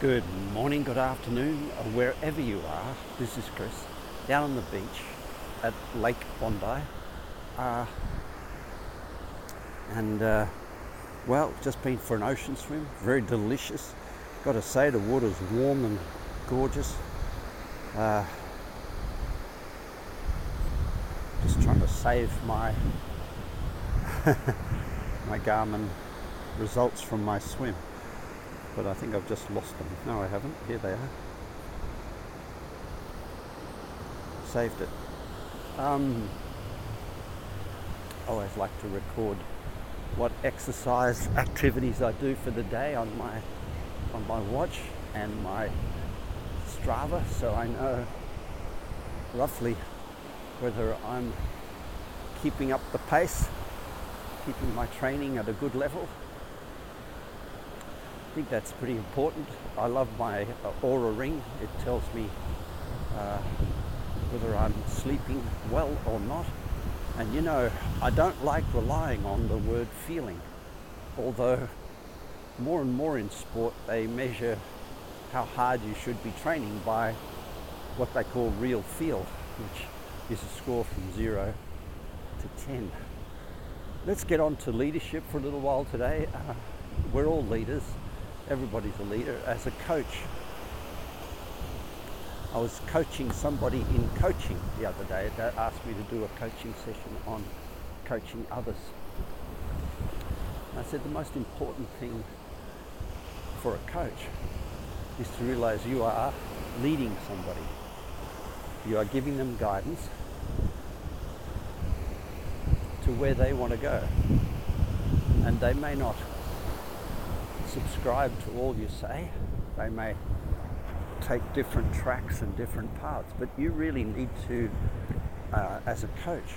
Good morning, good afternoon, wherever you are. This is Chris down on the beach at Lake Bondi. Uh, and uh, well, just been for an ocean swim, very delicious. Got to say, the water's warm and gorgeous. Uh, just trying to save my my Garmin results from my swim but I think I've just lost them. No, I haven't. Here they are. Saved it. Um, I always like to record what exercise activities I do for the day on my on my watch and my Strava, so I know roughly whether I'm keeping up the pace, keeping my training at a good level, I think that's pretty important. I love my Oura ring. It tells me uh, whether I'm sleeping well or not. And you know, I don't like relying on the word feeling, although more and more in sport they measure how hard you should be training by what they call real feel, which is a score from zero to 10. Let's get on to leadership for a little while today. Uh, we're all leaders everybody's a leader. As a coach, I was coaching somebody in coaching the other day that asked me to do a coaching session on coaching others. I said the most important thing for a coach is to realize you are leading somebody. You are giving them guidance to where they want to go. And they may not subscribe to all you say. They may take different tracks and different paths, but you really need to, uh, as a coach,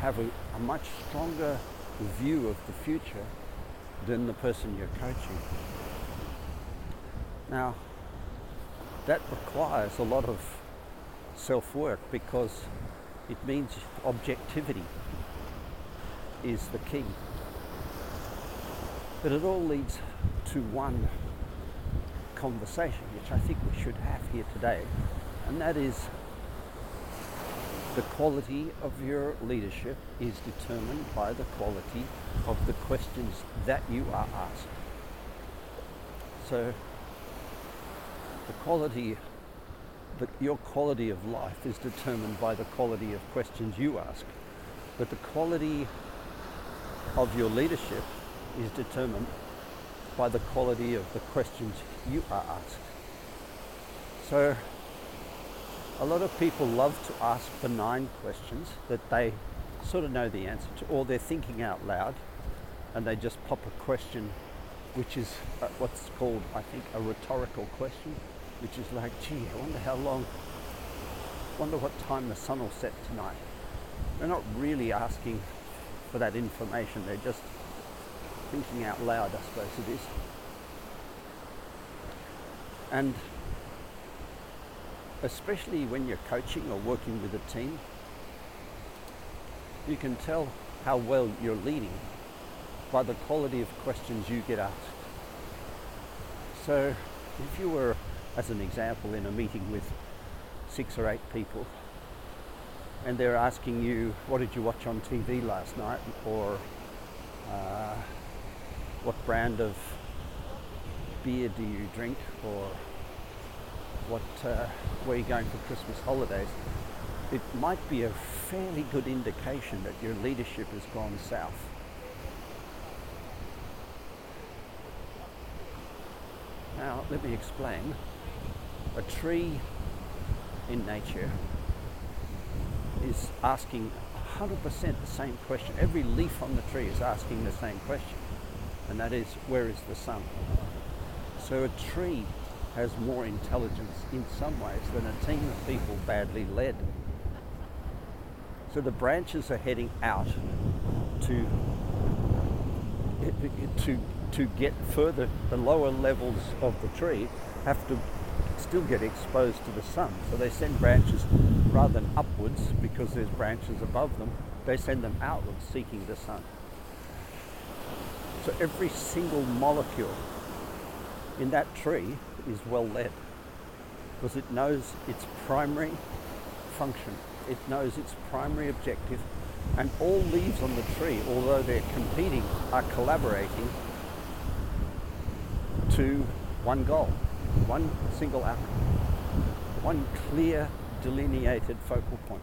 have a, a much stronger view of the future than the person you're coaching. Now, that requires a lot of self work because it means objectivity is the key. But it all leads to one conversation, which I think we should have here today, and that is the quality of your leadership is determined by the quality of the questions that you are asked. So, the quality, the, your quality of life is determined by the quality of questions you ask, but the quality of your leadership is determined by the quality of the questions you are asked. So, a lot of people love to ask benign questions that they sort of know the answer to, or they're thinking out loud and they just pop a question which is uh, what's called, I think, a rhetorical question, which is like, gee, I wonder how long, wonder what time the sun will set tonight. They're not really asking for that information, they're just thinking out loud, I suppose it is. And especially when you're coaching or working with a team, you can tell how well you're leading by the quality of questions you get asked. So, if you were, as an example, in a meeting with six or eight people, and they're asking you, What did you watch on TV last night? or uh, what brand of beer do you drink or what uh, where are you going for Christmas holidays, it might be a fairly good indication that your leadership has gone south. Now, let me explain. A tree in nature is asking 100% the same question. Every leaf on the tree is asking the same question and that is where is the sun? So a tree has more intelligence in some ways than a team of people badly led. So the branches are heading out to to to get further the lower levels of the tree have to still get exposed to the sun. So they send branches rather than upwards because there's branches above them, they send them outwards seeking the sun. So every single molecule in that tree is well led because it knows its primary function, it knows its primary objective, and all leaves on the tree, although they're competing, are collaborating to one goal, one single outcome, one clear delineated focal point.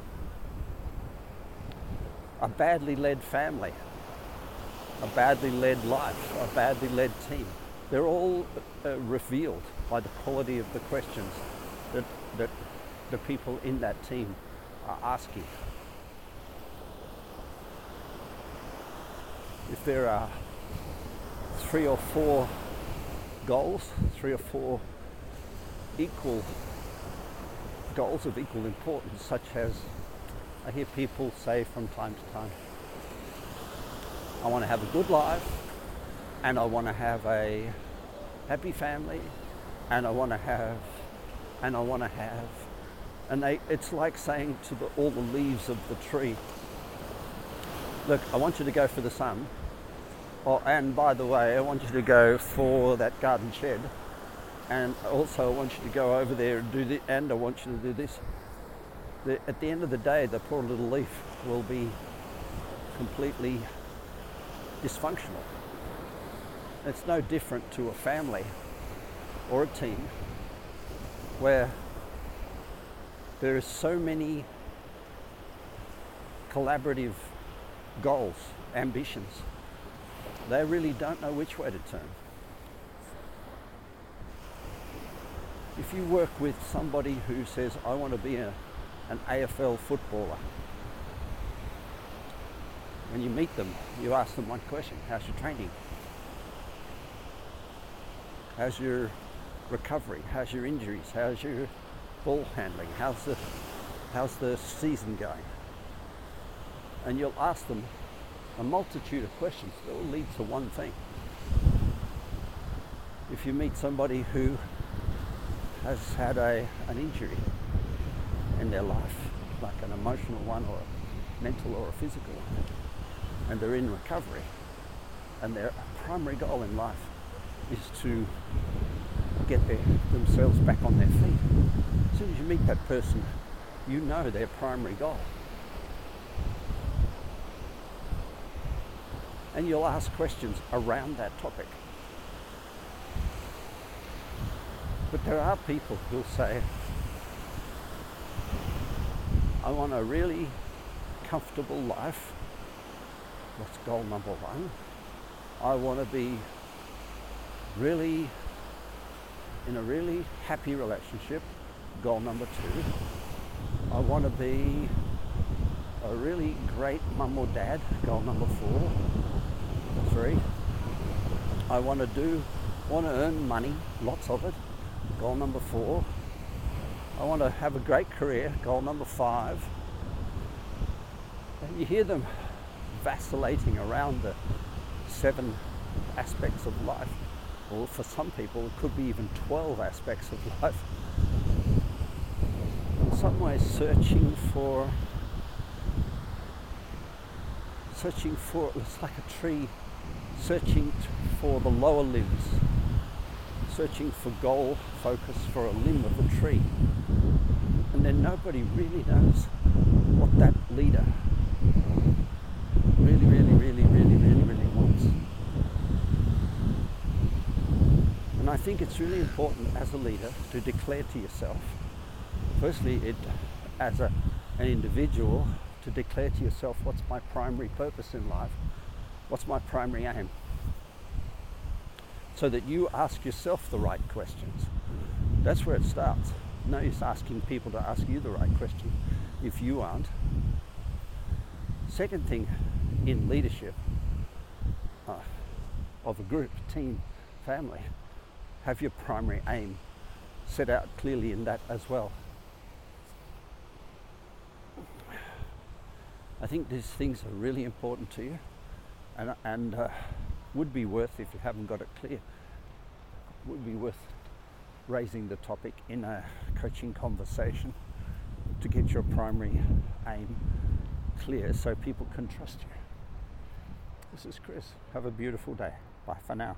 A badly led family, a badly led life, a badly led team. They're all uh, revealed by the quality of the questions that, that the people in that team are asking. If there are three or four goals, three or four equal goals of equal importance, such as I hear people say from time to time, I want to have a good life, and I want to have a happy family, and I want to have, and I want to have, and they, it's like saying to the, all the leaves of the tree, look, I want you to go for the sun, Oh, and by the way, I want you to go for that garden shed. And also, I want you to go over there and do this, and I want you to do this. The, at the end of the day, the poor little leaf will be completely dysfunctional. It's no different to a family or a team where there are so many collaborative goals, ambitions they really don't know which way to turn. If you work with somebody who says, I want to be a, an AFL footballer, when you meet them, you ask them one question How's your training? How's your recovery? How's your injuries? How's your ball handling? How's the, how's the season going? And you'll ask them a multitude of questions that will lead to one thing. If you meet somebody who has had a, an injury in their life, like an emotional one or a mental or a physical one, and they're in recovery, and their primary goal in life is to get their, themselves back on their feet. As soon as you meet that person, you know their primary goal. and you'll ask questions around that topic. But there are people who'll say, I want a really comfortable life. That's goal number one. I want to be really in a really happy relationship. Goal number two. I want to be a really great mum or dad. Goal number four three. I want to do, want to earn money, lots of it. Goal number four. I want to have a great career. Goal number five. And you hear them vacillating around the seven aspects of life. Or for some people, it could be even 12 aspects of life. In some ways, searching for searching for it's like a tree searching for the lower limbs, searching for goal focus for a limb of a tree. And then nobody really knows what that leader really, really, really, really, really, really wants. And I think it's really important as a leader to declare to yourself, firstly, it, as a, an individual, to declare to yourself what's my primary purpose in life What's my primary aim? So that you ask yourself the right questions. That's where it starts. No use asking people to ask you the right question if you aren't. Second thing in leadership uh, of a group, team, family, have your primary aim set out clearly in that as well. I think these things are really important to you and, and uh, would be worth, if you haven't got it clear, would be worth raising the topic in a coaching conversation to get your primary aim clear so people can trust you. This is Chris. Have a beautiful day. Bye for now.